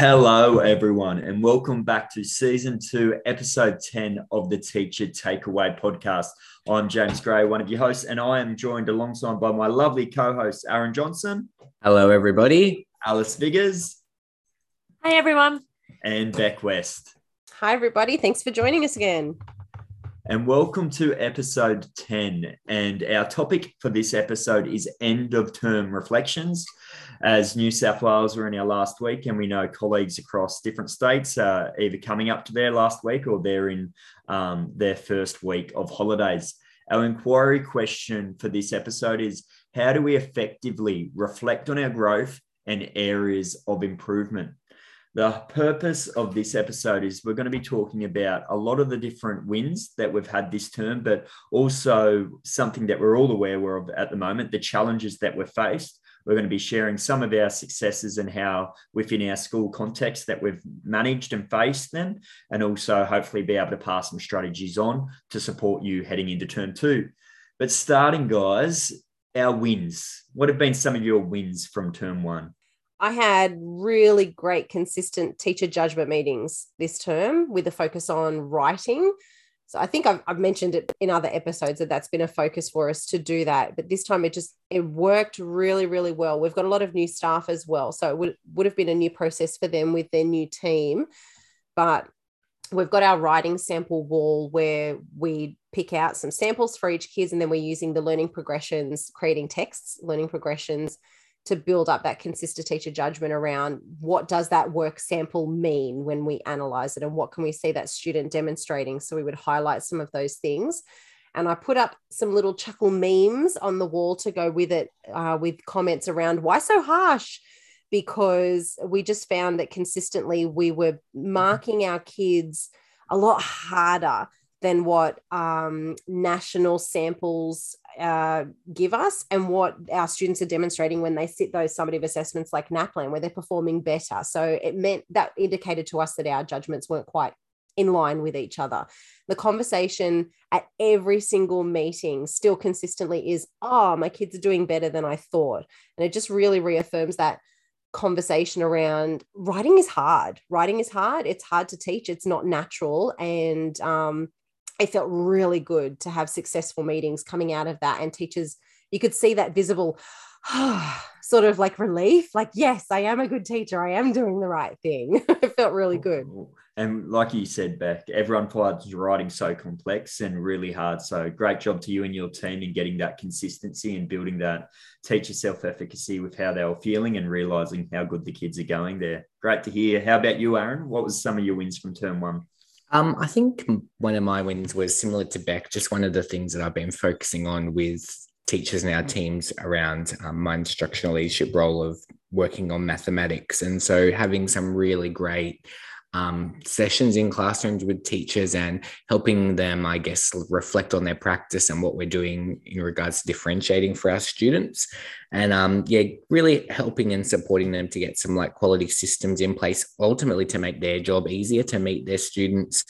Hello, everyone, and welcome back to season two, episode 10 of the Teacher Takeaway podcast. I'm James Gray, one of your hosts, and I am joined alongside by my lovely co host, Aaron Johnson. Hello, everybody. Alice Viggers. Hi, everyone. And Beck West. Hi, everybody. Thanks for joining us again. And welcome to episode 10. And our topic for this episode is end of term reflections as New South Wales were in our last week, and we know colleagues across different states are either coming up to their last week or they're in um, their first week of holidays. Our inquiry question for this episode is How do we effectively reflect on our growth and areas of improvement? The purpose of this episode is we're going to be talking about a lot of the different wins that we've had this term, but also something that we're all aware of at the moment the challenges that we're faced we're going to be sharing some of our successes and how within our school context that we've managed and faced them, and also hopefully be able to pass some strategies on to support you heading into term two. But starting, guys, our wins. What have been some of your wins from term one? I had really great, consistent teacher judgment meetings this term with a focus on writing, so I think I've, I've, mentioned it in other episodes that that's been a focus for us to do that. But this time it just it worked really really well. We've got a lot of new staff as well, so it would would have been a new process for them with their new team. But we've got our writing sample wall where we pick out some samples for each kids, and then we're using the learning progressions, creating texts, learning progressions to build up that consistent teacher judgment around what does that work sample mean when we analyze it and what can we see that student demonstrating? So we would highlight some of those things. And i put up some little chuckle memes on the wall to go with it uh, with comments around why so harsh? Because we just found that consistently we were marking our kids a lot harder than what um, national samples uh, give us and what our students are demonstrating when they sit those summative assessments like NAPLAN, where they're performing better. So it meant that indicated to us that our judgments weren't quite in line with each other. The conversation at every single meeting still consistently is, oh, my kids are doing better than I thought. And it just really reaffirms that conversation around writing is hard. Writing is hard. It's hard to teach. It's not natural. And um, it felt really good to have successful meetings coming out of that and teachers you could see that visible sort of like relief like yes i am a good teacher. I am doing the right thing. It felt really good. and like you said beck everyone finds writing so complex and really hard. So great job to you and your team in getting that consistency and building that teacher self-efficacy with how they were feeling and realizing how good the kids are going there. Great to hear. How about you aaron? What was some of your wins from term one um, I think one of my wins was similar to Beck, just one of the things that I've been focusing on with teachers and our teams around um, my instructional leadership role of working on mathematics. And so having some really great um, sessions in classrooms with teachers and helping them, I guess, reflect on their practice and what we're doing in regards to differentiating for our students. And um, yeah, really helping and supporting them to get some like quality systems in place, ultimately to make their job easier, to meet their students'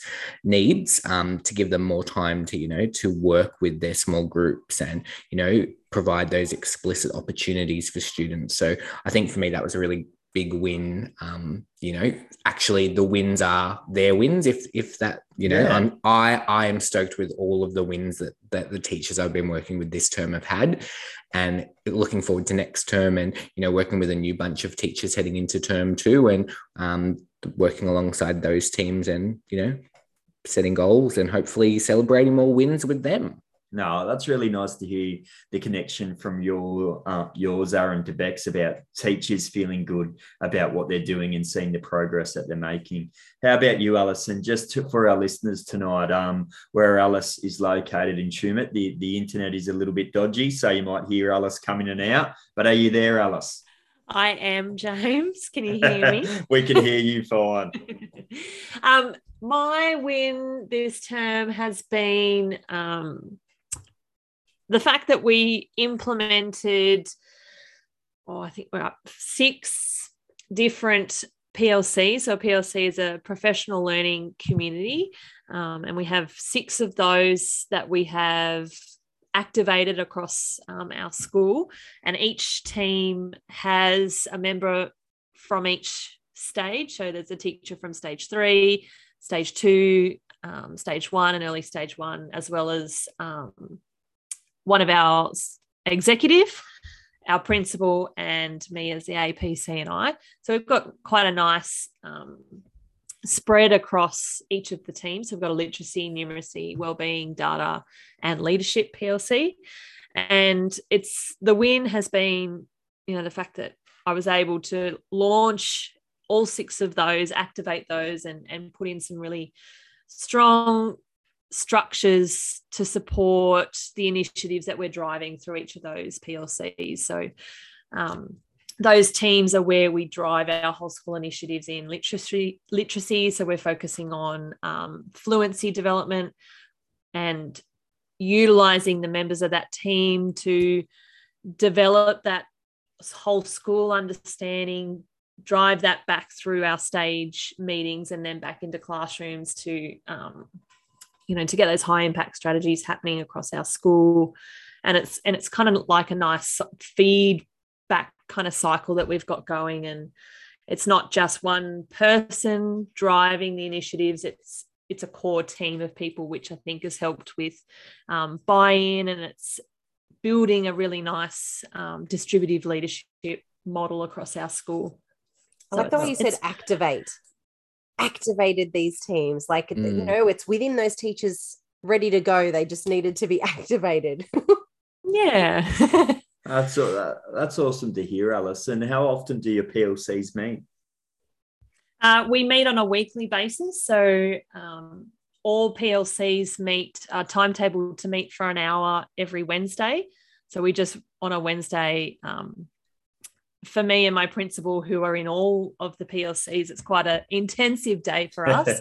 needs, um, to give them more time to, you know, to work with their small groups and, you know, provide those explicit opportunities for students. So I think for me, that was a really big win. Um, you know, actually the wins are their wins. If if that, you know, yeah. I'm I I am stoked with all of the wins that that the teachers I've been working with this term have had, and looking forward to next term and you know working with a new bunch of teachers heading into term two and um, working alongside those teams and you know setting goals and hopefully celebrating more wins with them. No, that's really nice to hear the connection from your uh, yours, Aaron, to Beck's about teachers feeling good about what they're doing and seeing the progress that they're making. How about you, Alison? Just to, for our listeners tonight, um, where Alice is located in Tumut, the, the internet is a little bit dodgy, so you might hear Alice coming in and out. But are you there, Alice? I am, James. Can you hear me? we can hear you fine. um, my win this term has been um, the fact that we implemented, oh, I think we're up six different PLCs. So PLC is a professional learning community, um, and we have six of those that we have activated across um, our school, and each team has a member from each stage. So there's a teacher from stage three, stage two, um, stage one, and early stage one, as well as um, one of our executive, our principal, and me as the APC and I. So we've got quite a nice um, spread across each of the teams. We've got a literacy, numeracy, wellbeing, data, and leadership PLC. And it's the win has been, you know, the fact that I was able to launch all six of those, activate those, and, and put in some really strong structures to support the initiatives that we're driving through each of those PLCs. So um, those teams are where we drive our whole school initiatives in literacy. Literacy. So we're focusing on um, fluency development and utilizing the members of that team to develop that whole school understanding drive that back through our stage meetings and then back into classrooms to um, you know to get those high impact strategies happening across our school. And it's and it's kind of like a nice feedback kind of cycle that we've got going. And it's not just one person driving the initiatives. It's it's a core team of people which i think has helped with um, buy-in. And it's building a really nice um, distributive leadership model across our school. I like the way you said activate activated these teams. Like, mm. you know, it's within those teachers ready to go. They just needed to be activated. yeah. that's that's awesome to hear, Alice. And how often do your PLCs meet? Uh, we meet on a weekly basis. So um, all PLCs meet a timetable to meet for an hour every Wednesday. So we just on a Wednesday um, for me and my principal, who are in all of the PLCs, it's quite an intensive day for us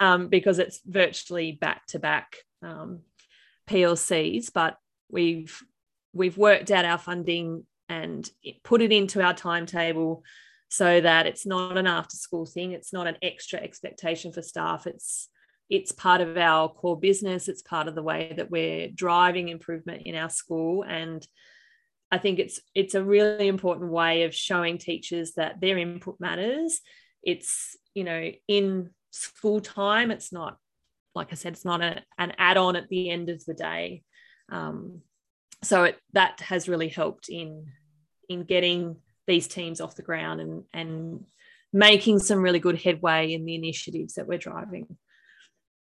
um, because it's virtually back to back PLCs. But we've we've worked out our funding and put it into our timetable so that it's not an after school thing. It's not an extra expectation for staff. It's it's part of our core business. It's part of the way that we're driving improvement in our school and I think it's it's a really important way of showing teachers that their input matters. It's you know in school time. It's not like I said. It's not a, an add-on at the end of the day. Um, so it, that has really helped in in getting these teams off the ground and and making some really good headway in the initiatives that we're driving.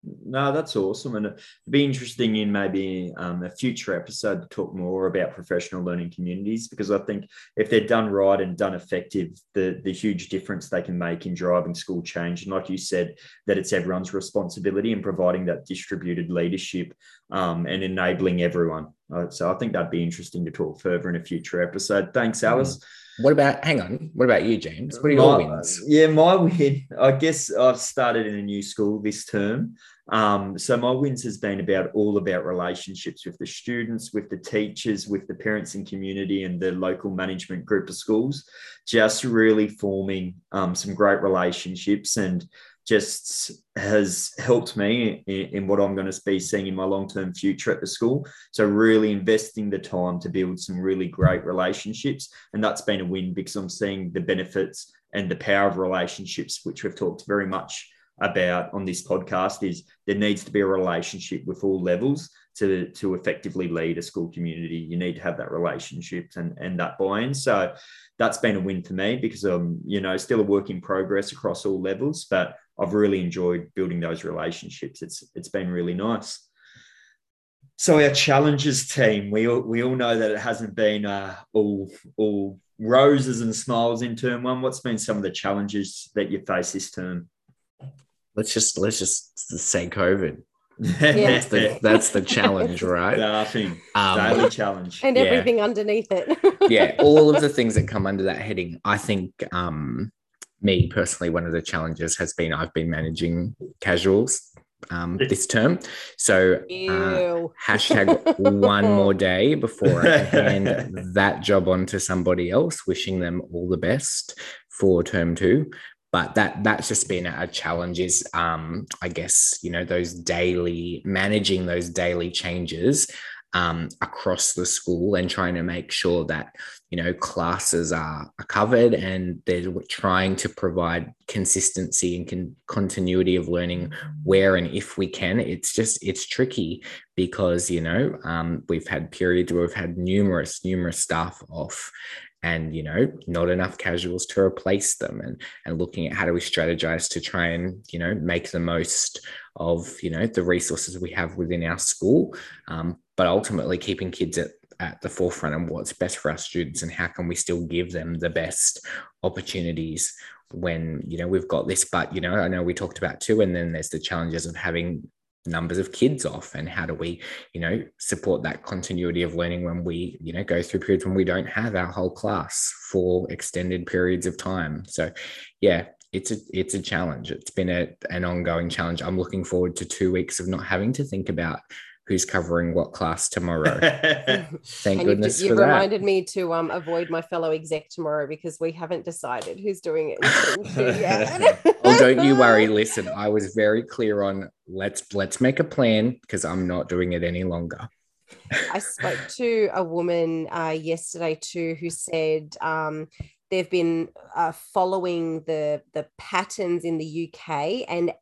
No, that's awesome. And it'd be interesting in maybe um, a future episode to talk more about professional learning communities because I think if they're done right and done effective, the, the huge difference they can make in driving school change. And like you said, that it's everyone's responsibility in providing that distributed leadership um, and enabling everyone. Uh, so I think that'd be interesting to talk further in a future episode. Thanks, mm-hmm. Alice. Mm. What about, hang on, what about you, James? What are your my, wins? Yeah, my win, I guess I've started in a new school this term. Um, so my wins has been about all about relationships with the students, with the teachers, with the parents and community and the local management group of schools, just really forming um, some great relationships and just has helped me in, in, what I'm going to be seeing in my long term future at the school. So, really investing the time to build some really great relationships. And that's been a win because I'm seeing the benefits and the power of relationships, which we've talked very much about on this podcast is there needs to be a relationship with all levels to to effectively lead a school community. You need to have that relationship and and that buy-in. So that's been a win for me because i'm you know still a work in progress across all levels but i've really enjoyed building those relationships. It's it's been really nice. So our challenges team we all, we all know that it hasn't been uh, all all roses and smiles in term one. What's been some of the challenges that you face this term let's just let's just say COVID. that's, the, that's the challenge, right? Laughing. Um, Daily challenge. And yeah. everything underneath it. yeah. All of the things that come under that heading. I think um, me personally, one of the challenges has been I've been managing casuals um, this term. So uh, hashtag one more day before I hand that job on to somebody else, wishing them all the best for term two but that that's just been a challenge is um, i guess you know those daily managing those daily changes um, across the school and trying to make sure that you know classes are, are covered and they're trying to provide consistency and con- continuity of learning where and if we can. It's just it's tricky because you know um, we've had periods where we've had numerous numerous staff off and you know not enough casuals to replace them and and looking at how do we strategize to try and you know make the most of you know the resources we have within our school um, but ultimately keeping kids at at the forefront and what's best for our students and how can we still give them the best opportunities when you know we've got this but you know i know we talked about too and then there's the challenges of having numbers of kids off and how do we you know support that continuity of learning when we you know go through periods when we don't have our whole class for extended periods of time. So yeah it's a it's a challenge. It's been a, an ongoing challenge. I'm looking forward to two weeks of not having to think about who's covering what class tomorrow. Thank and goodness you've, for you've reminded me to um, avoid my fellow exec tomorrow because we haven't decided who's doing it yet. oh, don't you worry. Listen, I was very clear on let's let's make a plan because I'm not doing it any longer. I spoke to a woman uh, yesterday too who said um, they've been uh, following the the patterns in the UK and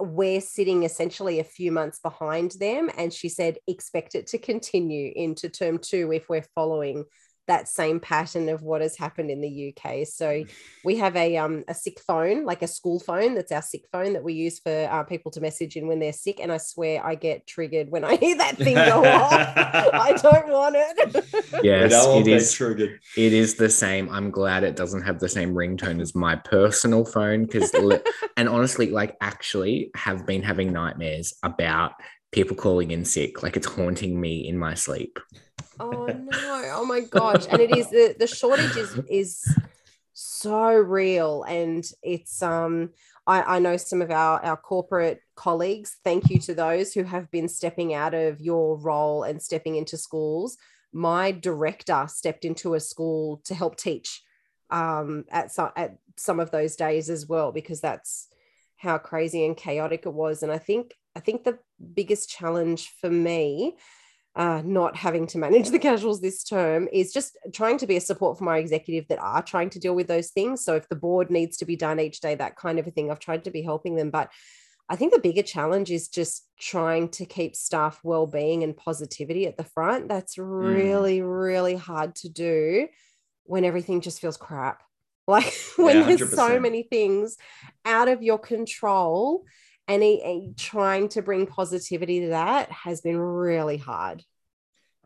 we're sitting essentially a few months behind them. And she said, expect it to continue into term two if we're following that same pattern of what has happened in the UK. So we have a um a sick phone, like a school phone. That's our sick phone that we use for uh, people to message in when they're sick. And I swear I get triggered when I hear that thing go off. I don't want it. Yes, it is triggered. It is the same. I'm glad it doesn't have the same ringtone as my personal phone because, and honestly, like actually have been having nightmares about people calling in sick. Like it's haunting me in my sleep. Oh no! Oh my gosh! And it is the the shortage is is so real, and it's um. I, I know some of our, our corporate colleagues. Thank you to those who have been stepping out of your role and stepping into schools. My director stepped into a school to help teach um, at some at some of those days as well, because that's how crazy and chaotic it was. And I think I think the biggest challenge for me uh, not having to manage the casuals this term is just trying to be a support for my executive that are trying to deal with those things. So if the board needs to be done each day, that kind of a thing, I've tried to be helping them. But I think the bigger challenge is just trying to keep staff well-being and positivity at the front. That's really, mm. really hard to do when everything just feels crap. Like when yeah, there's so many things out of your control and he, he, trying to bring positivity to that has been really hard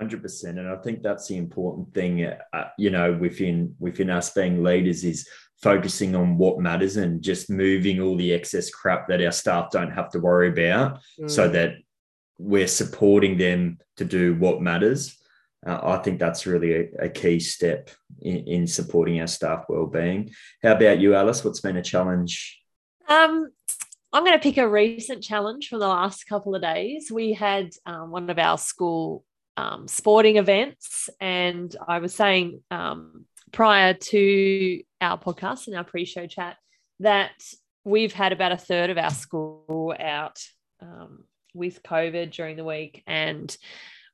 100% and i think that's the important thing uh, you know within within us being leaders is focusing on what matters and just moving all the excess crap that our staff don't have to worry about mm. so that we're supporting them to do what matters uh, I think that's really a, a key step in, in, supporting our staff well-being. How about you, Alice? What's been a challenge? Um, I'm going to pick a recent challenge from the last couple of days. We had um, one of our school um, sporting events, and I was saying um, prior to our podcast and our pre show chat that we've had about a third of our school out um, with COVID during the week, and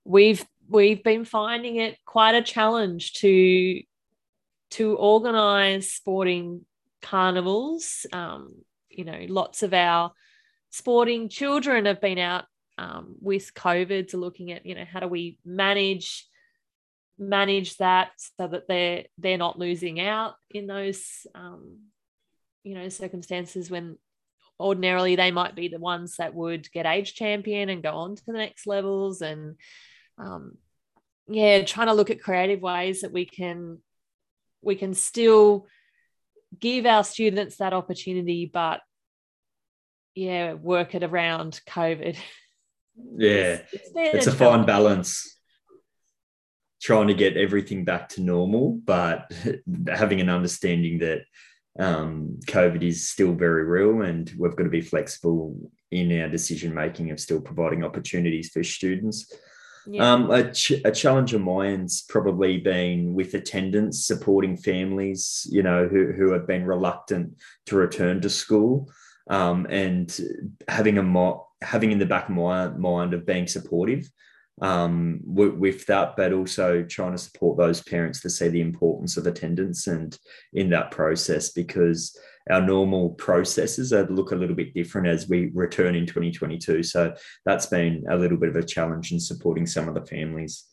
we've we've been finding it quite a challenge to to organize sporting carnivals um, you know, lots of our sporting children have been out um, with COVID, so looking at, you know, how do we manage manage that so that they're they're not losing out in those um, you know circumstances when ordinarily they might be the ones that would get age champion and go on to the next levels and um, yeah trying to look at creative ways that we can we can still give our students that opportunity but yeah, work it around COVID. Yeah, it's, it's, it's a fine balance trying to get everything back to normal, but having an understanding that um, COVID is still very real and we've got to be flexible in our decision making of still providing opportunities for students. Yeah. Um, a, ch- a, challenge of mine's probably been with attendance, supporting families, you know, who, who have been reluctant to return to school um, and having a mo- having in the back of my mind of being supportive um, with, with, that, but also trying to support those parents to see the importance of attendance and in that process because our normal processes look a little bit different as we return in 2022. So that's been a little bit of a challenge in supporting some of the families.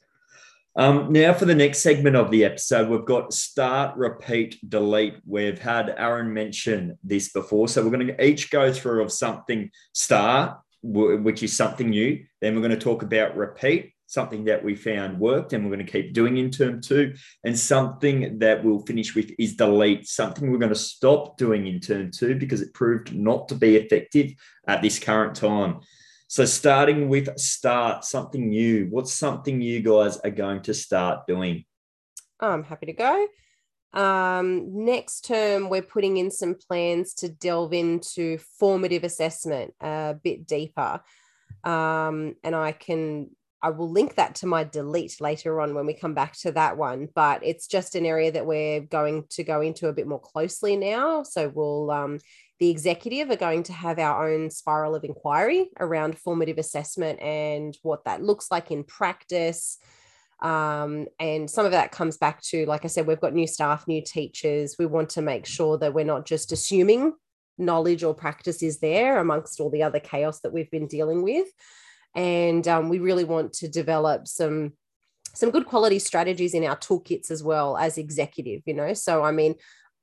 Um, now, for the next segment of the episode, we've got start, repeat, delete. We've had Aaron mention this before. So we're going to each go through of something start, which is something new. Then we're going to talk about repeat, something that we found worked and we're going to keep doing in term two. And something that we'll finish with is delete, something we're going to stop doing in term two because it proved not to be effective at this current time. So, starting with start, something new. What's something you guys are going to start doing? I'm happy to go. Um, next term, we're putting in some plans to delve into formative assessment a bit deeper. Um, and I can I will link that to my delete later on when we come back to that one. But it's just an area that we're going to go into a bit more closely now. So we'll um, the executive are going to have our own spiral of inquiry around formative assessment and what that looks like in practice. Um, and some of that comes back to, like I said, we've got new staff, new teachers. We want to make sure that we're not just assuming knowledge or practice is there amongst all the other chaos that we've been dealing with. And um, we really want to develop some some good quality strategies in our toolkits as well as executive you know so i mean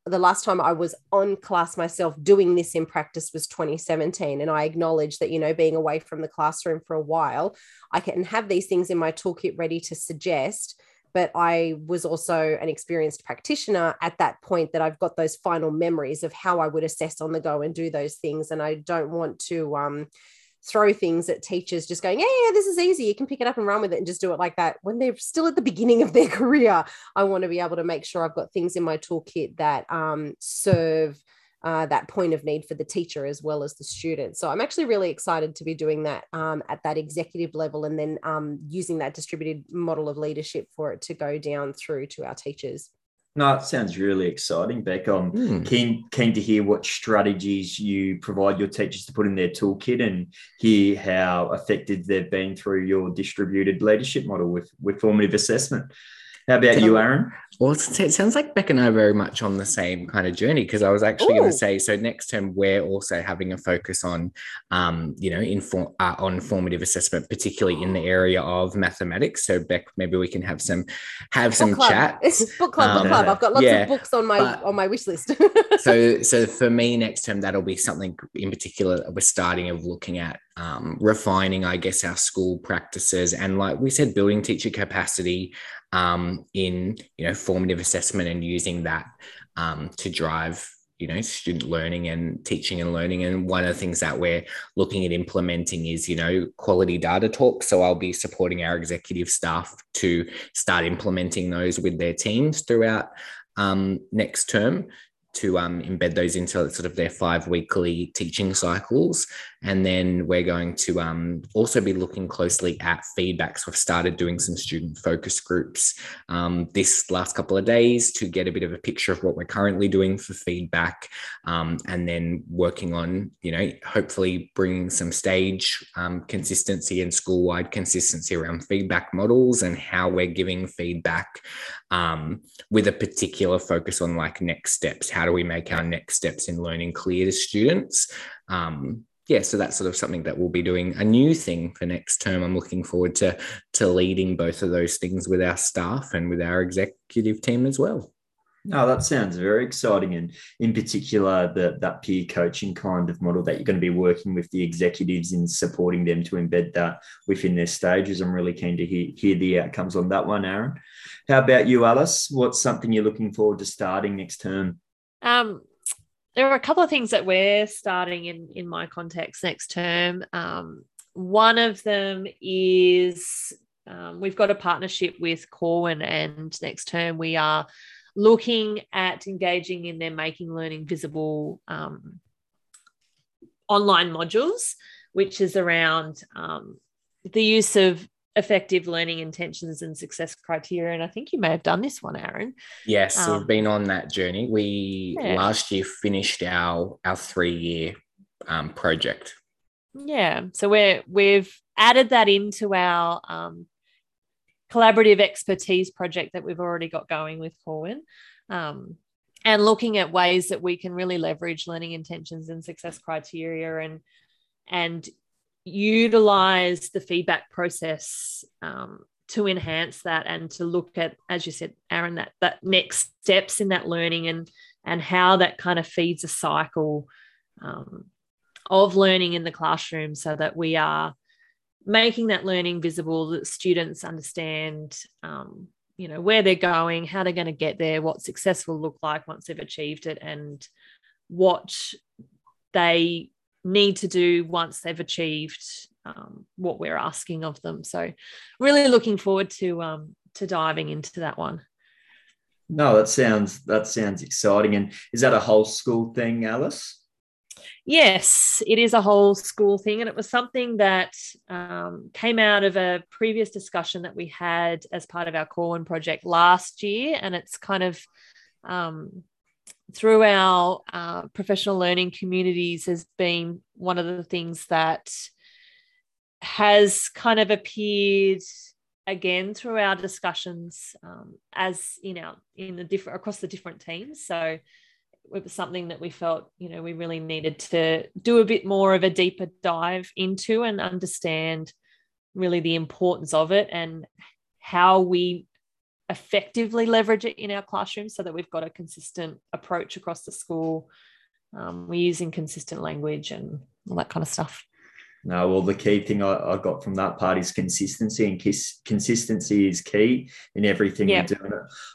the last time I was on class myself doing this in practice was 2017. And I acknowledge that, you know, being away from the classroom for a while, I can have these things in my toolkit ready to suggest. But I was also an experienced practitioner at that point that I've got those final memories of how I would assess on the go and do those things. And I don't want to, um, throw things at teachers just going, yeah, yeah, this is easy. You can pick it up and run with it and just do it like that. When they're still at the beginning of their career, I want to be able to make sure I've got things in my toolkit that um, serve uh, that point of need for the teacher as well as the student. So I'm actually really excited to be doing that um, at that executive level and then um, using that distributed model of leadership for it to go down through to our teachers. No, it sounds really exciting, Beck. I'm mm. keen keen to hear what strategies you provide your teachers to put in their toolkit and hear how effective they've been through your distributed leadership model with, with formative assessment. How about you, Aaron? Well, it sounds like Beck and I are very much on the same kind of journey because I was actually going to say so. Next term, we're also having a focus on, um, you know, inform uh, on formative assessment, particularly in the area of mathematics. So Beck, maybe we can have some have book some club. chat. book club, um, book club. I've got lots yeah, of books on my but, on my wish list. so, so for me, next term that'll be something in particular that we're starting of looking at um, refining, I guess, our school practices and, like we said, building teacher capacity um, in you know formative assessment and using that um, to drive you know student learning and teaching and learning and one of the things that we're looking at implementing is you know quality data talk so i'll be supporting our executive staff to start implementing those with their teams throughout um, next term to um, embed those into sort of their five weekly teaching cycles. And then we're going to um, also be looking closely at feedback. So I've started doing some student focus groups um, this last couple of days to get a bit of a picture of what we're currently doing for feedback. Um, and then working on, you know, hopefully bringing some stage um, consistency and school wide consistency around feedback models and how we're giving feedback um, with a particular focus on like next steps. How do we make our next steps in learning clear to students? Um, yeah, so that's sort of something that we'll be doing a new thing for next term. I'm looking forward to to leading both of those things with our staff and with our executive team as well. No, that sounds very exciting. And in particular, the, that peer coaching kind of model that you're going to be working with the executives in supporting them to embed that within their stages. I'm really keen to hear, hear the outcomes on that one, Aaron. How about you, Alice? What's something you're looking forward to starting next term? Um, there are a couple of things that we're starting in, in my context next term. Um, one of them is um, we've got a partnership with Corwin, and next term we are looking at engaging in their making learning visible um, online modules, which is around um, the use of effective learning intentions and success criteria. And I think you may have done this one, Aaron. Yes, um, we've been on that journey. We yeah. last year finished our our three year um, project. Yeah, so we're we've added that into our um, collaborative expertise project that we've already got going with Corwin. Um, and looking at ways that we can really leverage learning intentions and success criteria and and utilize the feedback process um, to enhance that and to look at as you said aaron that that next steps in that learning and and how that kind of feeds a cycle um, of learning in the classroom so that we are making that learning visible that students understand um, you know where they're going how they're going to get there what success will look like once they've achieved it and what they need to do once they've achieved um, what we're asking of them so really looking forward to um, to diving into that one no that sounds that sounds exciting and is that a whole school thing alice Yes, it is a whole school thing. And it was something that um, came out of a previous discussion that we had as part of our Corwin project last year. And it's kind of um, through our uh, professional learning communities has been one of the things that has kind of appeared again through our discussions um, as you know in the different across the different teams. So it was something that we felt you know we really needed to do a bit more of a deeper dive into and understand really the importance of it and how we effectively leverage it in our classroom so that we've got a consistent approach across the school um, we're using consistent language and all that kind of stuff no, well, the key thing I, I, got from that part is consistency, and kiss, consistency is key in everything yep. we're doing.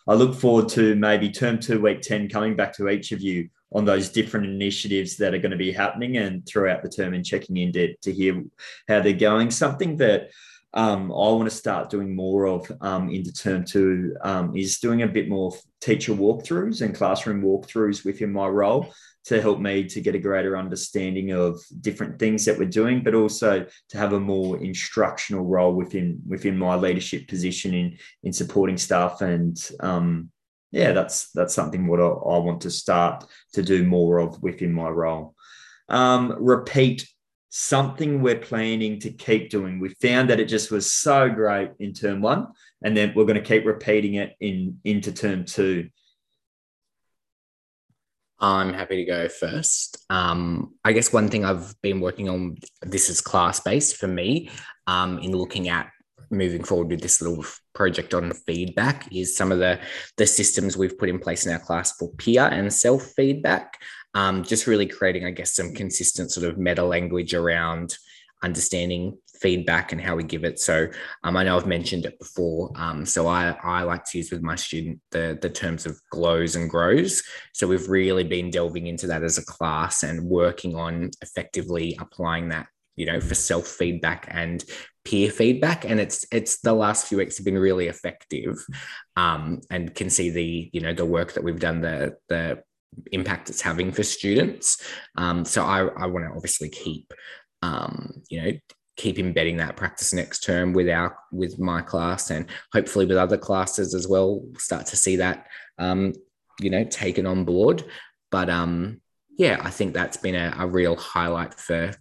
I look forward to maybe term two, week 10, coming back to each of you on those different initiatives that are going to be happening and throughout the term and checking in to, to hear how they're going. Something that um, I want to start doing more of um, into term two um, is doing a bit more teacher walkthroughs and classroom walkthroughs within my role to help me to get a greater understanding of different things that we're doing, but also to have a more instructional role within within my leadership position in in supporting staff. And um, yeah, that's that's something what I, I, want to start to do more of within my role. Um, repeat something we're planning to keep doing. We found that it just was so great in term one, and then we're going to keep repeating it in into term two. I'm happy to go first. Um, I guess one thing I've been working on, this is class based for me, um, in looking at moving forward with this little project on feedback is some of the the systems we've put in place in our class for peer and self feedback um, just really creating i guess some consistent sort of meta language around understanding feedback and how we give it. So um, I know I've mentioned it before. Um, so I, I like to use with my student the, the terms of glows and grows. So we've really been delving into that as a class and working on effectively applying that, you know, for self feedback and peer feedback. And it's it's the last few weeks have been really effective, um, and can see the you know the work that we've done the the impact it's having for students. Um, so I, I want to obviously keep um, you know, keep embedding that practice next term with our with my class and hopefully with other classes as well. Start to see that, um, you know, taken on board. But um, yeah, I think that's been a, a real highlight for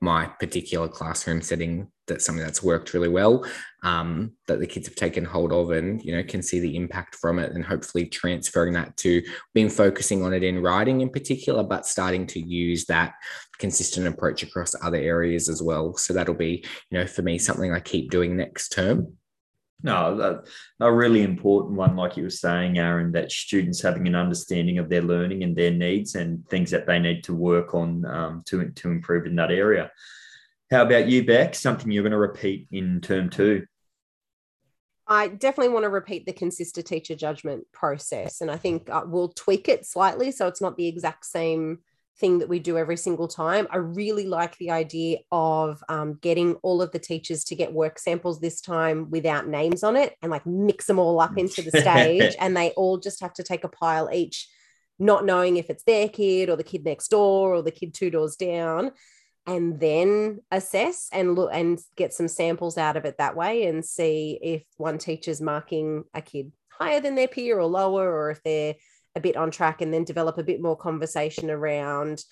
my particular classroom setting that's something that's worked really well um, that the kids have taken hold of and you know can see the impact from it and hopefully transferring that to being focusing on it in writing in particular but starting to use that consistent approach across other areas as well so that'll be you know for me something i keep doing next term no, a really important one, like you were saying, Aaron, that students having an understanding of their learning and their needs and things that they need to work on um, to, to improve in that area. How about you, Beck? Something you're going to repeat in term two? I definitely want to repeat the consistent teacher judgment process. And I think uh, we'll tweak it slightly so it's not the exact same thing that we do every single time. I really like the idea of um, getting all of the teachers to get work samples this time without names on it and like mix them all up into the stage. and they all just have to take a pile each, not knowing if it's their kid or the kid next door or the kid two doors down and then assess and look and get some samples out of it that way and see if one teacher's marking a kid higher than their peer or lower or if they're a bit on track and then develop a bit more conversation around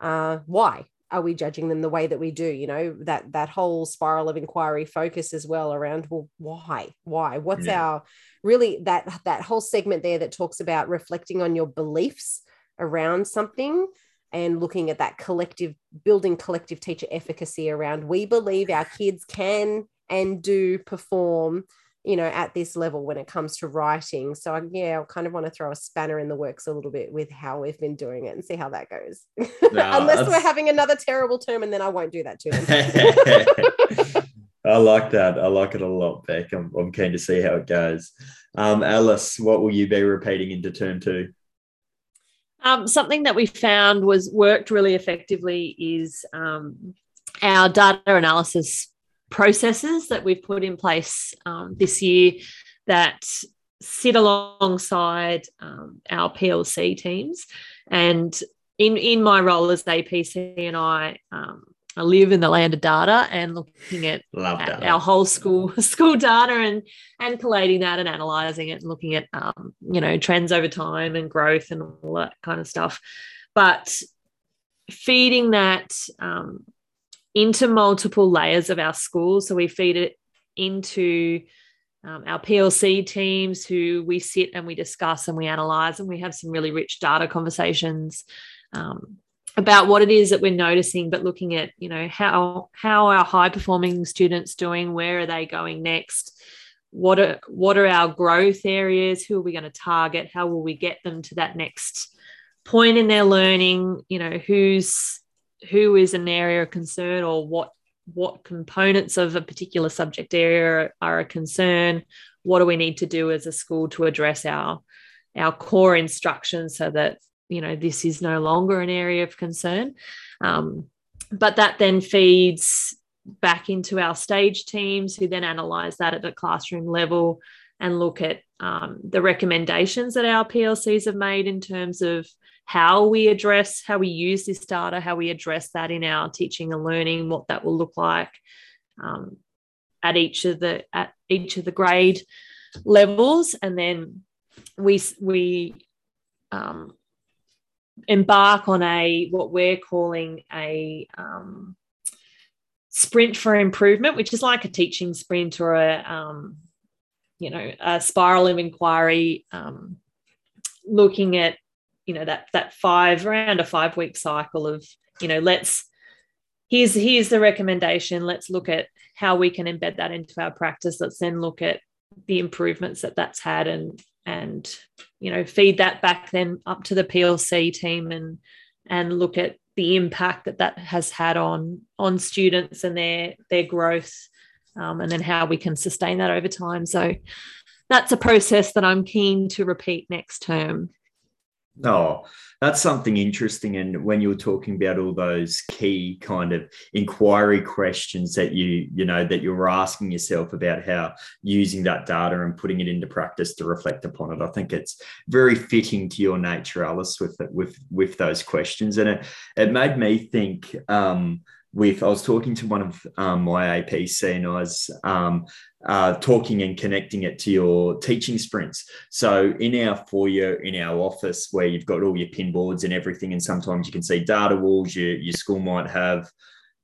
uh, why are we judging them the way that we do you know that that whole spiral of inquiry focus as well around well why why what's yeah. our really that that whole segment there that talks about reflecting on your beliefs around something and looking at that collective building collective teacher efficacy around we believe our kids can and do perform you know at this level when it comes to writing. So I, yeah i kind of want to throw a spanner in the works a little bit with how we've been doing it and see how that goes. No, unless we're having another terrible term and then i won't do that to them i like that. I like it a lot beck. I'm, I'm keen to see how it goes. Um, alice what will you be repeating into term two um, something that we found was worked really effectively is um, our data analysis processes that we've put in place um, this year that sit alongside um, our PLC teams. And in, in my role as APC and I, um, I live in the land of data and looking at, at our whole school school data and and collating that and analyzing it and looking at um, you know trends over time and growth and all that kind of stuff. But feeding that um, into multiple layers of our school, so we feed it into um, our PLC teams who we sit and we discuss and we analyze and we have some really rich data conversations. Um, about what it is that we're noticing but looking at you know how how our high performing students doing? Where are they going next? What are what are our growth areas? Who are we going to target? How will we get them to that next point in their learning? You know who's who is an area of concern or what what components of a particular subject area are a concern? What do we need to do as a school to address our our core instruction so that you know this is no longer an area of concern. Um, but that then feeds back into our stage teams who then analyze that at the classroom level and look at um, the recommendations that our plcs have made in terms of how we address how we use this data how we address that in our teaching and learning what that will look like um, at each of the at each of the grade levels. And then we we um, embark on a what we're calling a um, sprint for improvement, which is like a teaching sprint or a um, you know a spiral of inquiry, um, looking at you know that that five around a five week cycle of you know let's here's here's the recommendation. Let's look at how we can embed that into our practice. Let's then look at the improvements that that's had and and you know feed that back then up to the plc team and and look at the impact that that has had on on students and their their growth um, and then how we can sustain that over time. So that's a process that i'm keen to repeat next term Oh, that's something interesting. And when you were talking about all those key kind of inquiry questions that you, you know, that you were asking yourself about how using that data and putting it into practice to reflect upon it, I think it's very fitting to your nature, Alice, with with with those questions. And it it made me think. Um, with I was talking to one of um, my APC and I was um, uh, talking and connecting it to your teaching sprints. So in our foyer, in our office, where you've got all your pin boards and everything, and sometimes you can see data walls. Your your school might have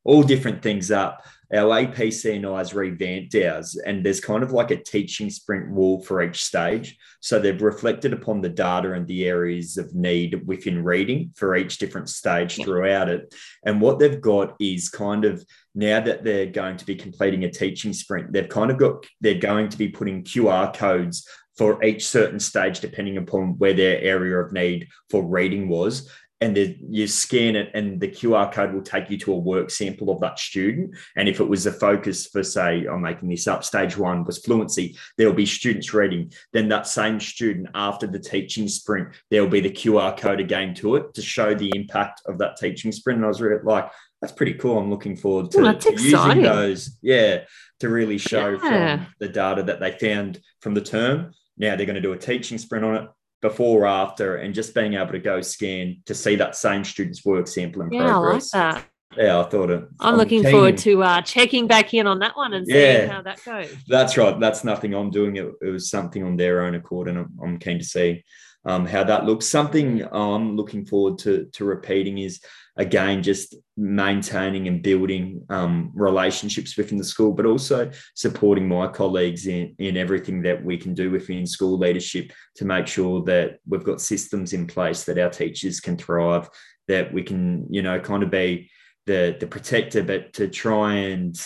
all different things up our APC and I's revamped ours, and there's kind of like a teaching sprint wall for each stage. So they've reflected upon the data and the areas of need within reading for each different stage throughout it. And what they've got is kind of now that they're going to be completing a teaching sprint, they've kind of got, they're going to be putting QR codes for each certain stage, depending upon where their area of need for reading was and you scan it and the QR code will take you to a work sample of that student. And if it was a focus for, say, I'm making this up, stage one was fluency, there'll be students reading. Then that same student, after the teaching sprint, there'll be the QR code again to it to show the impact of that teaching sprint. And I was really like, that's pretty cool. I'm looking forward to, to using those. Yeah, to really show yeah. from the data that they found from the term. Now they're going to do a teaching sprint on it before or after and just being able to go scan to see that same student's work sample in yeah, progress. I like that. Yeah, I thought it. I'm, I'm looking keen. forward to uh, checking back in on that one and seeing yeah, how that goes. That's right. That's nothing I'm doing. It, it was something on their own accord, and I'm, I'm keen to see um, how that looks. Something I'm looking forward to to repeating is again, just maintaining and building um, relationships within the school, but also supporting my colleagues in, in everything that we can do within school leadership to make sure that we've got systems in place that our teachers can thrive, that we can, you know, kind of be the, the protector, but to try and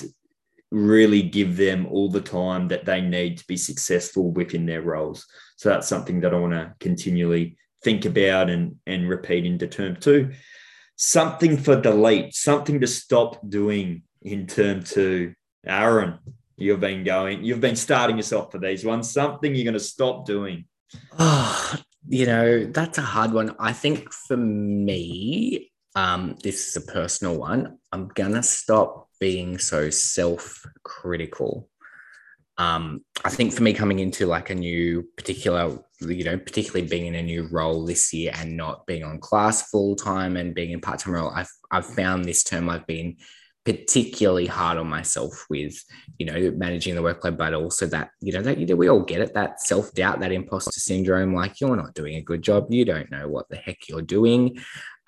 really give them all the time that they need to be successful within their roles. So that's something that I want to continually think about and, and repeat into term two something for delete, something to stop doing in term two. Aaron, you've been going, you've been starting yourself for these ones, something you're going to stop doing. Oh, you know, that's a hard one. I think for me, um, this is a personal one. I'm going to stop being so self critical. Um, I think for me coming into like a new particular you know, particularly being in a new role this year and not being on class full time and being in part time role, I've I've found this term I've been particularly hard on myself with, you know, managing the workload, but also that, you know, that you know, we all get it, that self doubt, that imposter syndrome, like you're not doing a good job, you don't know what the heck you're doing.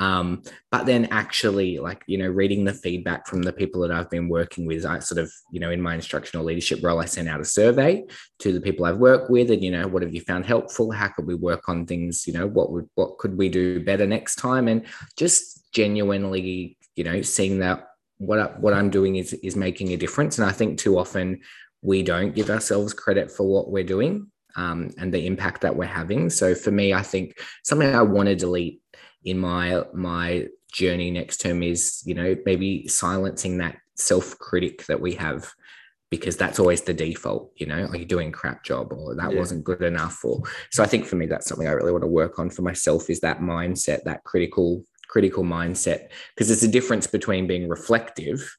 Um, but then actually, like, you know, reading the feedback from the people that I've been working with, I sort of, you know, in my instructional leadership role, I sent out a survey to the people I've worked with and, you know, what have you found helpful? How could we work on things? You know, what would, what could we do better next time? And just genuinely, you know, seeing that what, I, what I'm doing is, is making a difference. And I think too often we don't give ourselves credit for what we're doing. Um, and the impact that we're having. So for me, I think something I want to delete in my my journey next term is you know maybe silencing that self critic that we have because that's always the default you know are you doing crap job or that yeah. wasn't good enough or so i think for me that's something i really want to work on for myself is that mindset that critical critical mindset because there's a difference between being reflective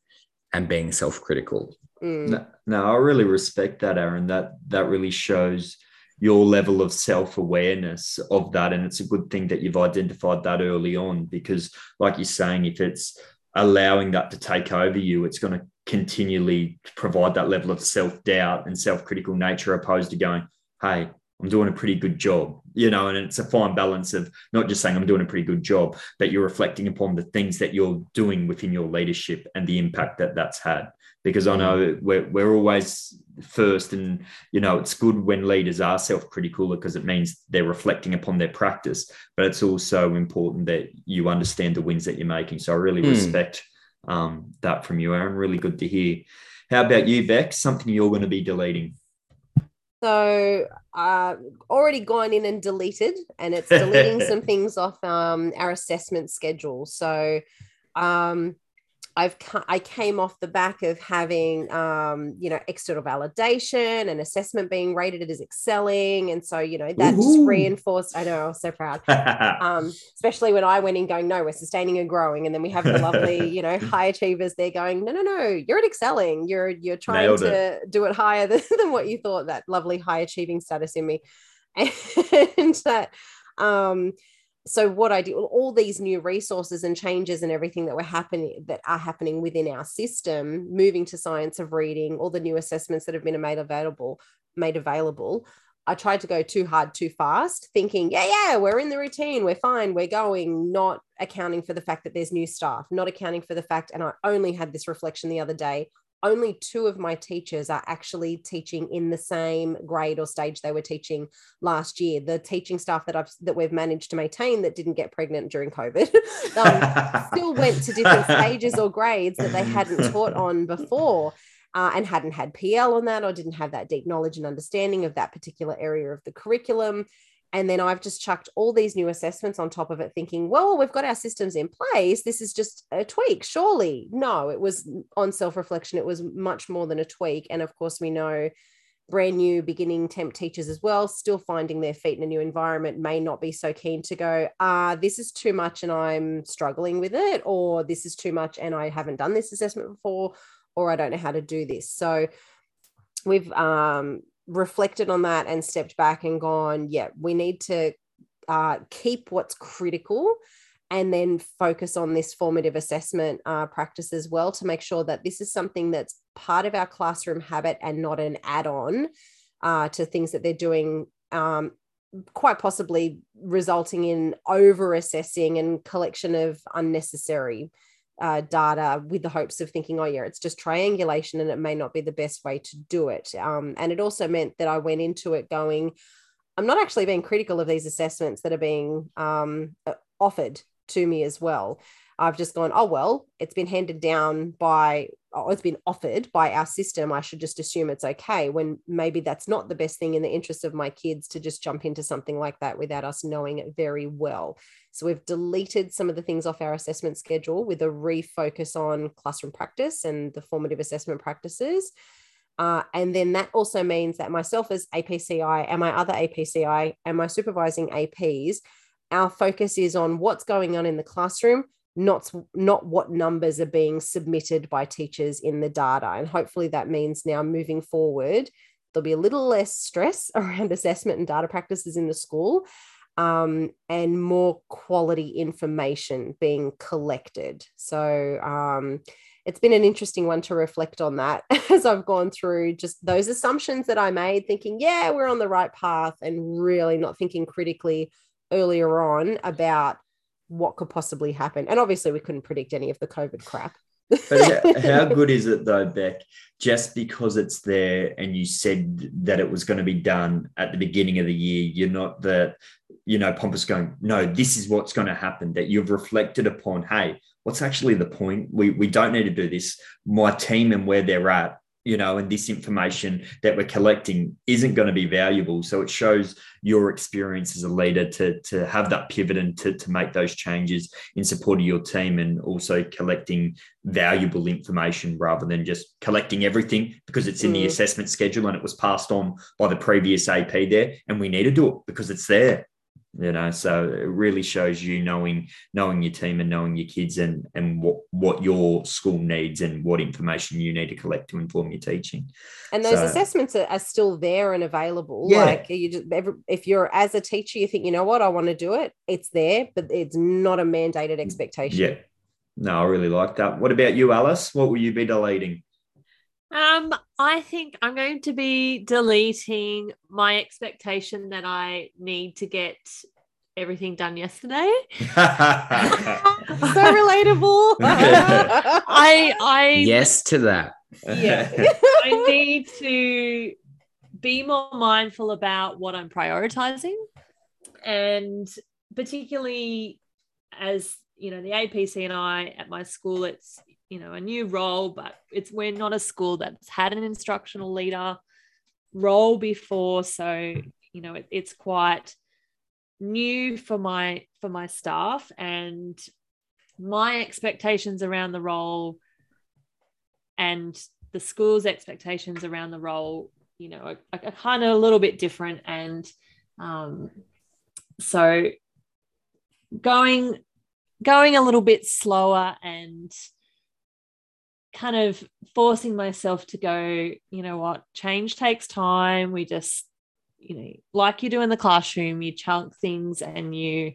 and being self-critical mm. no, no i really respect that aaron that that really shows your level of self-awareness of that. And it's a good thing that you've identified that early on because like you're saying if it's allowing that to take over you it's going to continually provide that level of self-doubt and self-critical nature opposed to going hey i'm doing a pretty good job you know? And it's a fine balance of not just saying i'm doing a pretty good job but you're reflecting upon the things that you're doing within your leadership and the impact that that's had because I know we're, we're always first and you know it's good when leaders are self-critical because it means they're reflecting upon their practice but it's also important that you understand the wins that you're making. So I really mm. respect um, that from you Aaron. Really good to hear. How about you Beck something you're going to be deleting. So uh already gone in and deleted and it's deleting some things off um, our assessment schedule. So um I've I came off the back of having um, you know external validation and assessment being rated as excelling, and so you know that Ooh. just reinforced. I know I was so proud, um, especially when I went in going, no, we're sustaining and growing, and then we have the lovely you know high achievers. They're going, no, no, no, you're at excelling. You're you're trying Nailed to it. do it higher than, than what you thought. That lovely high achieving status in me, and that um so what I do, all these new resources and changes and everything that were happening that are happening within our system, moving to science of reading, all the new assessments that have been made available, made available. I tried to go too hard, too fast, thinking, yeah, yeah, we're in the routine, we're fine, we're going, not accounting for the fact that there's new staff, not accounting for the fact, and I only had this reflection the other day only two of my teachers are actually teaching in the same grade or stage they were teaching last year. The teaching staff that I've that we've managed to maintain that didn't get pregnant during COVID um, still went to different stages or grades that they hadn't taught on before. Uh, and hadn't had PL on that or didn't have that deep knowledge and understanding of that particular area of the curriculum. And then I've just chucked all these new assessments on top of it, thinking, well, we've got our systems in place. This is just a tweak, surely. No, it was on self reflection. It was much more than a tweak. And of course, we know brand new beginning temp teachers as well, still finding their feet in a new environment, may not be so keen to go, ah, this is too much and I'm struggling with it, or this is too much and I haven't done this assessment before, or I don't know how to do this. So we've um, reflected on that and stepped back and gone, yeah, we need to uh, keep what's critical and then focus on this formative assessment uh, practice as well to make sure that this is something that's part of our classroom habit and not an add on uh, to things that they're doing um, quite possibly resulting in over assessing and collection of unnecessary uh, data with the hopes of thinking, oh, yeah, it's just triangulation and it may not be the best way to do it. Um, and it also meant that I went into it going, I'm not actually being critical of these assessments that are being um, offered to me as well. I've just gone, oh, well, it's been handed down by, oh, it's been offered by our system. I should just assume it's okay when maybe that's not the best thing in the interest of my kids to just jump into something like that without us knowing it very well. So we've deleted some of the things off our assessment schedule with a refocus on classroom practice and the formative assessment practices. Uh, and then that also means that myself as APCI and my other APCI and my supervising APs, our focus is on what's going on in the classroom, not, not what numbers are being submitted by teachers in the data. And hopefully that means now moving forward, there'll be a little less stress around assessment and data practices in the school um, and more quality information being collected. So um, it's been an interesting one to reflect on that as I've gone through just those assumptions that I made, thinking, yeah, we're on the right path, and really not thinking critically earlier on about what could possibly happen. And obviously, we couldn't predict any of the COVID crap. but how good is it though, Beck? Just because it's there and you said that it was going to be done at the beginning of the year, you're not the, you know, pompous going, no, this is what's going to happen. That you've reflected upon, hey, what's actually the point? We we don't need to do this. My team and where they're at you know, and this information that we're collecting isn't going to be valuable. So it shows your experience as a leader to, to have that pivot and to, to make those changes in support of your team and also collecting valuable information rather than just collecting everything because it's in mm. the assessment schedule and it was passed on by the previous AP there. And we need to do it because it's there you know so it really shows you knowing knowing your team and knowing your kids and and what what your school needs and what information you need to collect to inform your teaching. And those so, assessments are, are, still there and available. Yeah. like you just if you're as a teacher you think you know what? I want to do it it's there but it's not a mandated mm, expectation. yeah. No i really like that. What about you alice? What will you be deleting um, I think I'm going to be deleting my expectation that I need to get everything done yesterday. so relatable. I I yes to that. Yeah. I need to be more mindful about what I'm prioritizing and particularly as you know the APC and I at my school it's you know a new role but it's we're not a school that's had an instructional leader role before. So you know it, it's quite new for my for my staff and my expectations around the role and the school's expectations around the role you know are, are kind of a little bit different. And um, so going going a little bit slower and kind of forcing myself to go, you know what, change takes time. We just, you know, like you do in the classroom, you chunk things and you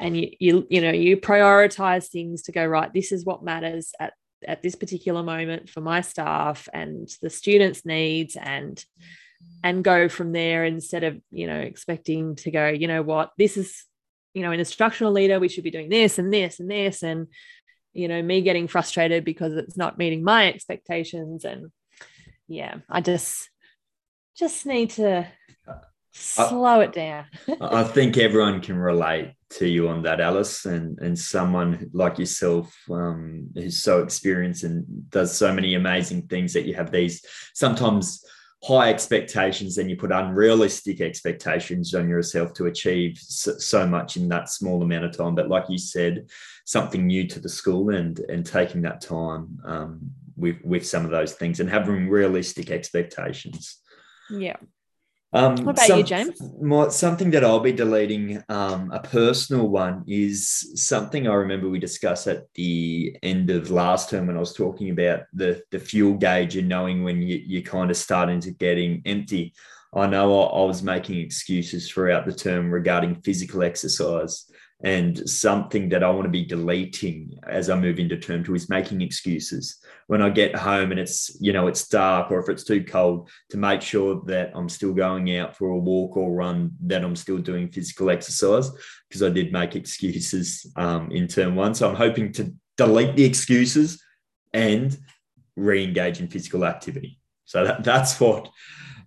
and you you you know you prioritize things to go right this is what matters at at this particular moment for my staff and the students needs and and go from there instead of you know expecting to go you know what this is you know an instructional leader we should be doing this and this and this and you know me getting frustrated because it's not meeting my expectations. And yeah i just just need to slow I, it down. I think everyone can relate to you on that alice. And and someone like yourself um, who's so experienced and does so many amazing things that you have these sometimes high expectations and you put unrealistic expectations on yourself to achieve so, so, much in that small amount of time. But like you said something new to the school and and taking that time um, with with some of those things and having realistic expectations. Yeah um, what about some, you, James? My, something that I'll be deleting, um, a personal one, is something I remember we discussed at the end of last term when I was talking about the the fuel gauge and knowing when you, you're kind of starting to getting empty. I know I, I was making excuses throughout the term regarding physical exercise And something that I want to be deleting as I move into term two is making excuses. When I get home and it's, you know, it's dark or if it's too cold, to make sure that I'm still going out for a walk or run, that I'm still doing physical exercise, because I did make excuses um, in term one. So I'm hoping to delete the excuses and re-engage in physical activity. So that, that's what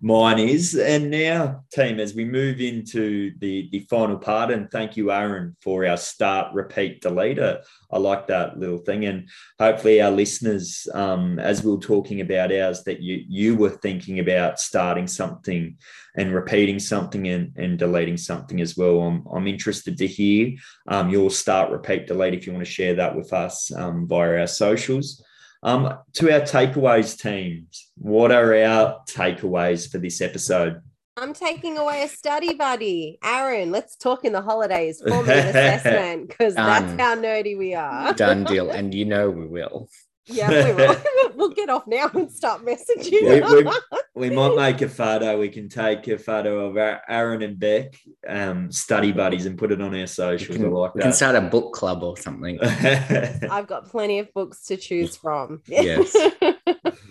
mine is. And now, team, as we move into the, the final part, and thank you, Aaron, for our start, repeat, delete. I like that little thing. And hopefully, our listeners, um, as we are talking about ours, that you you were thinking about starting something and repeating something and, and deleting something as well. I'm, I'm interested to hear um, your start, repeat, delete if you want to share that with us um, via our socials. Um, to our takeaways teams, what are our takeaways for this episode? I'm taking away a study buddy. Aaron, let's talk in the holidays for an assessment because that's how nerdy we are. Done deal. And you know we will. Yeah, we will. we'll get off now and start messaging. We, we, we, might make a photo. We can take a photo of Aaron and Beck um, study buddies and put it on our socials. Can, I like we can start a book club or something. I've got plenty of books to choose from. Yes.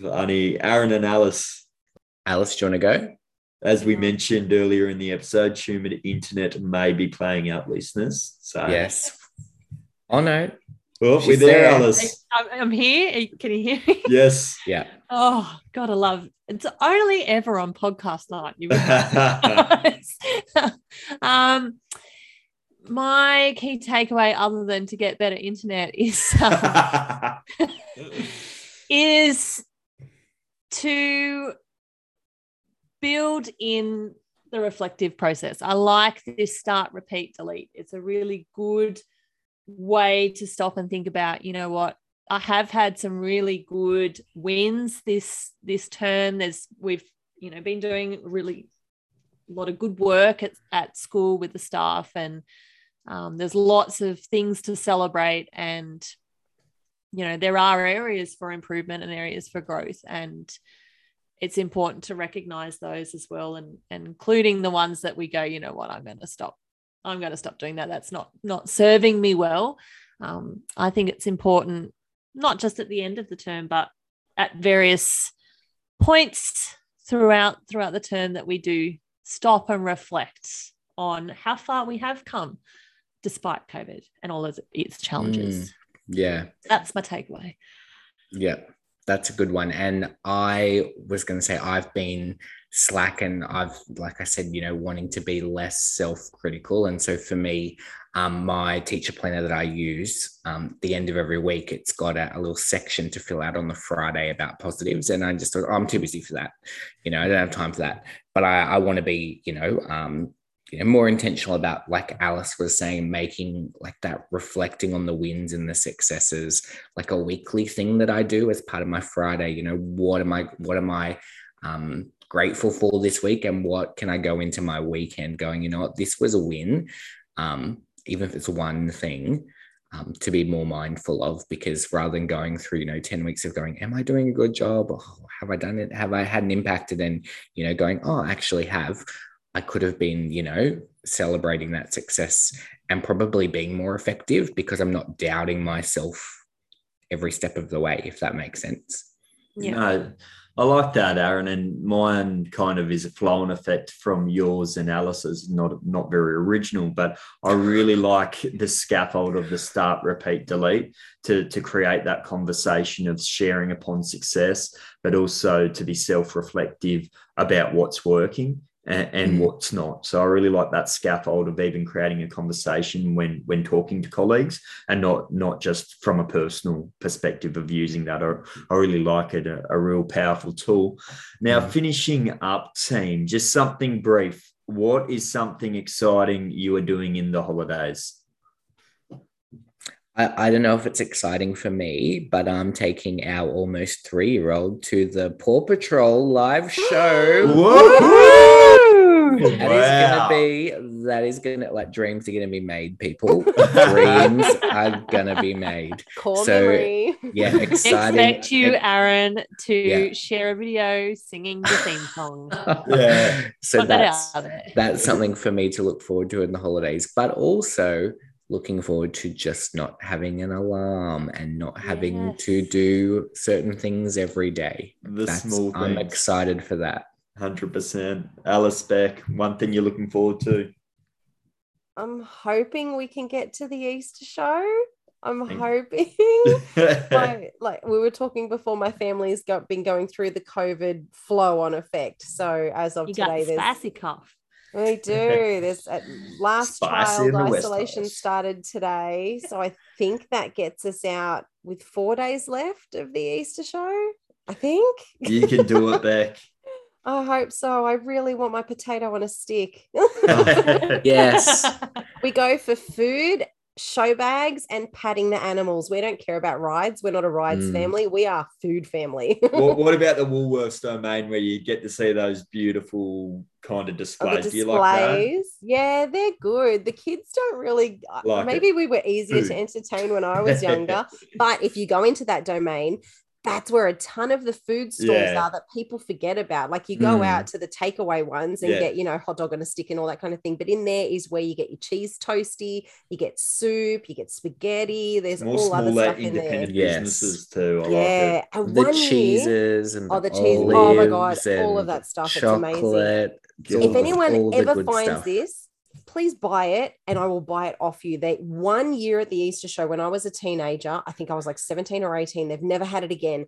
Funny. Aaron and Alice. Alice, do you want to go? As we mentioned earlier in the episode, Schumann Internet may be playing out listeners. So yes. Oh no, well, we're there, there, Alice. I'm here. Can you hear me? Yes. Yeah. Oh, God, I love it's only ever on podcast night. You um, my key takeaway, other than to get better internet, is um, is to build in the reflective process. I like this start, repeat, delete. It's a really good way to stop and think about, you know what, I have had some really good wins this this term. There's we've you know been doing really a lot of good work at, at school with the staff and um, there's lots of things to celebrate and you know there are areas for improvement and areas for growth and it's important to recognize those as well and, and including the ones that we go you know what i'm going to stop I'm going to stop doing that. That's not not serving me well. Um, I think it's important, not just at the end of the term, but at various points throughout throughout the term that we do stop and reflect on how far we have come despite COVID and all of its challenges. Mm, yeah. That's my takeaway. Yeah, that's a good one. And I was going to say, I've been slack and I've, like I said, you know, wanting to be less self critical. And so for me, um, my teacher planner that I use, um, the end of every week, it's got a, a, little section to fill out on the Friday about positives. And I just thought, oh, I'm too busy for that. You know, I don't have time for that. But I, I want to be, you know, um, you know, more intentional about, like Alice was saying, making like that reflecting on the wins and the successes, like a weekly thing that I do as part of my Friday. You know, what am I, what am I, um, grateful for this week and what can I go into my weekend going, you know what, this was a win, um, even if it's one thing. Um, to be more mindful of because rather than going through you know 10 weeks of going am i doing a good job oh, have i done it have i had an impact and then you know going oh I actually have i could have been you know celebrating that success and probably being more effective because i'm not doubting myself every step of the way if that makes sense yeah no I like that, Aaron, and mine kind of is a flow-on effect from yours and Alice's. Not not very original, but I really like the scaffold of the start, repeat, delete to to create that conversation of sharing upon success, but also to be self-reflective about what's working and, and mm. what's not. So I really like that scaffold of even creating a conversation when when talking to colleagues and not not just from a personal perspective of using that. I, I really like it, a, a real powerful tool. Now, mm. finishing up, team, just something brief. What is something exciting you are doing in the holidays? I, I don't know if it's exciting for me, but I'm taking our almost three year old to the Paw Patrol live show. That wow. is gonna be that is gonna like dreams are gonna be made, people. dreams are gonna be made. Core so memory. yeah, exciting. Expect you, Aaron, to yeah. share a video singing the theme song. yeah. So Put that's that that's something for me to look forward to in the holidays. But also looking forward to just not having an alarm and not having to do certain things every day. The That's, small I'm excited for that. Hundred percent. Alice Beck, one thing you're looking forward to. I'm hoping we can get to the Easter show. I'm hoping. my, like we were talking before, my family's got been going through the COVID flow on effect. So as of You today, the there's spicy cough. we do. There's a last Spicy child the West isolation started today, so I think that gets us out with four days left of the Easter show. I think. you can do it, Beck. I hope so. I really want my potato on a stick. Yes. we go for food, show bags, and patting the animals. We don't care about rides. We're not a rides Mm. family. We are food family. what, what about the Woolworths domain where you get to see those beautiful kind of Of the displays? Do you like that? displays, yeah, they're good. The kids don't really. uh, Like maybe we were easier Food. to entertain when I was younger, but if you go into that domain, that's where a ton of the food stores Yeah. are that people forget about. Like you go Mm. out to the takeaway ones and Yeah. get, you know, hot dog on a stick and all that kind of thing. But in there is where you get your cheese toasty, you get soup, you get spaghetti. There's More all other smaller stuff in there. independent Yes. businesses too. I like. Yeah, and the one year- cheeses and Oh, the the cheese. Oh my God, all of that stuff. It's amazing. Chocolate. It's If if anyone ever finds stuff. this, please buy it and I will buy it off you. They one year at the Easter show when I was a teenager, I think I was like 17 or 18, they've never had it again,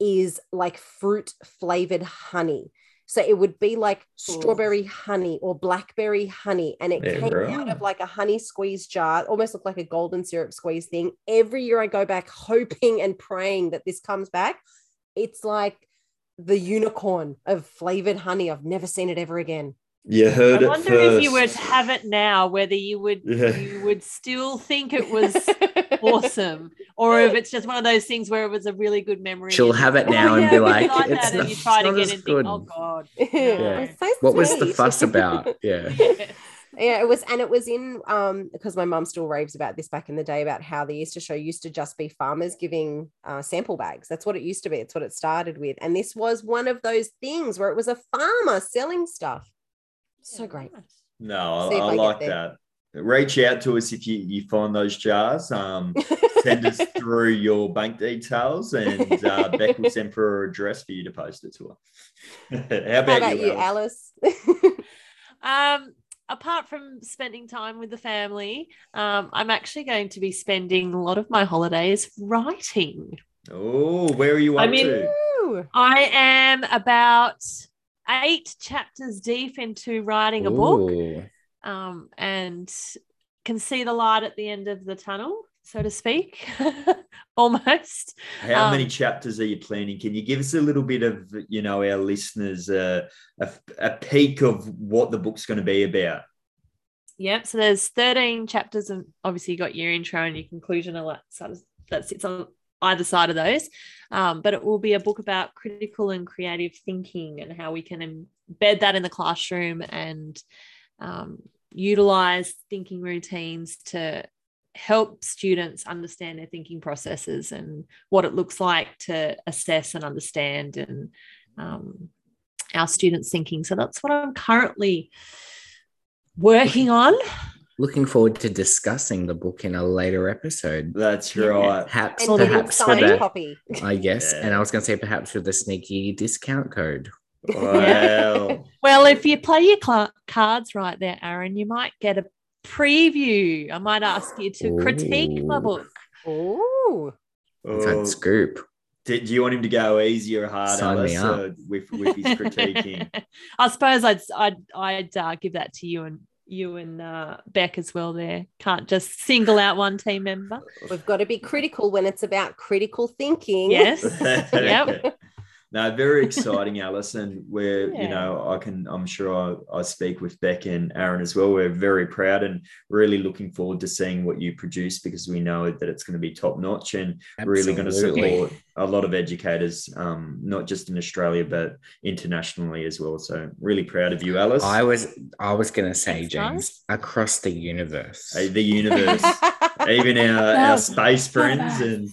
is like fruit flavored honey. So it would be like strawberry honey or blackberry honey, and it came out of like a honey squeeze jar, almost looked like a golden syrup squeeze thing. Every year I go back hoping and praying that this comes back. It's like the unicorn of flavored honey. I've never seen it ever again. You heard I it wonder first. if you were to have it now, whether you would Yeah. you would still think it was awesome, or if it's just one of those things where it was a really good memory. She'll have it oh, now and yeah, be like, like "It's that," and you try to get as and think, good. oh god, Yeah. It's so What was the fuss about? Yeah. yeah, it was, and it was in um because my mum still raves about this back in the day about how the Easter show used to just be farmers giving uh, sample bags. That's what it used to be. It's what it started with, and this was one of those things where it was a farmer selling stuff. So great. No, I, I I like that. Reach out to us if you, you find those jars. Um, send us through your bank details, and uh, Beck will send for her address for you to post it to her. How about, How about you, Alice? Alice? Um, apart from spending time with the family, um, I'm actually going to be spending a lot of my holidays writing. Oh, where are you up I mean- to? I am about eight chapters deep into writing a book. Um, and can see the light at the end of the tunnel, so to speak, almost. How many Um, chapters are you planning? Can you give us a little bit of, you know, our listeners uh, a, a peek of what the book's going to be about? Yep. So there's 13 chapters, and obviously you got your intro and your conclusion, all that sort of that sits on either side of those. Um, but it will be a book about critical and creative thinking and how we can embed that in the classroom and um, utilize thinking routines to help students understand their thinking processes and what it looks like to assess and understand and um, our students' thinking. So that's what I'm currently working on. Looking forward to discussing the book in a later episode. That's right. Perhaps, And perhaps with signed a, copy. I guess, Yeah. and I was going to say perhaps with a sneaky discount code. Wow. Well, if you play your cla cards right there, Aaron, you might get a preview. I might ask you to critique my book. Ooh. Inside Oh, scoop. do, do you want him to go easy or hard, Sign me up. uh, with, with his critiquing? I suppose I'd I'd I'd uh, give that to you and you and uh, Beck as well. There can't just single out one team member. We've got to be critical when it's about critical thinking. Yes. Yep. No, very exciting, Alice, and we're you know I can I'm sure I, I speak with Beck and Aaron as well. We're very proud and really looking forward to seeing what you produce because we know that it's going to be top notch and really going to support a lot of educators, um, not just in Australia but internationally as well. So really proud of you, Alice. I was I was going to say, Thanks, James, guys. across the universe. The universe, even our, our space friends and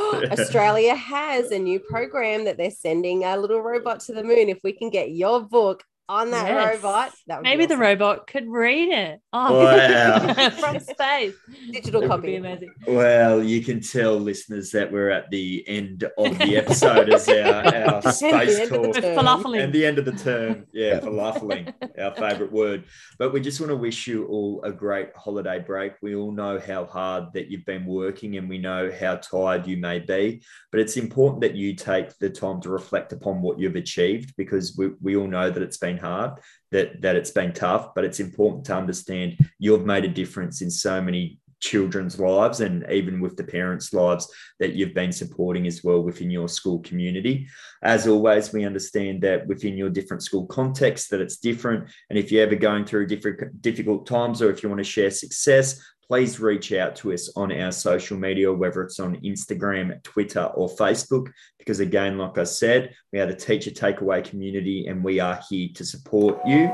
Australia has a new program that they're sending a little robot to the moon. If we can get your book on that Yes. robot. That would be Maybe the robot could read it. Oh, Wow. from space. digital That be copy. amazing. Well, you can tell listeners that we're at the end of the episode as our, our space the end of the talk. Falafeling. And the end of the term, yeah, falafeling, our favourite word. But we just want to wish you all a great holiday break. We all know how hard that you've been working and we know how tired you may be. But it's important that you take the time to reflect upon what you've achieved because we, we all know that it's been hard, that, that it's been tough, but it's important to understand you've made a difference in so many children's lives and even with the parents' lives that you've been supporting as well within your school community. As always, we understand that within your different school context that it's different. And if you're ever going through different difficult times or if you want to share success, please reach out to us on our social media, whether it's on Instagram, Twitter, or Facebook. Because again, like I said, we are the teacher takeaway community and we are here to support you.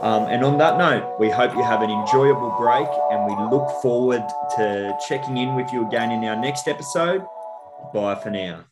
Um, and on that note, we hope you have an enjoyable break and we look forward to checking in with you again in our next episode. Bye for now.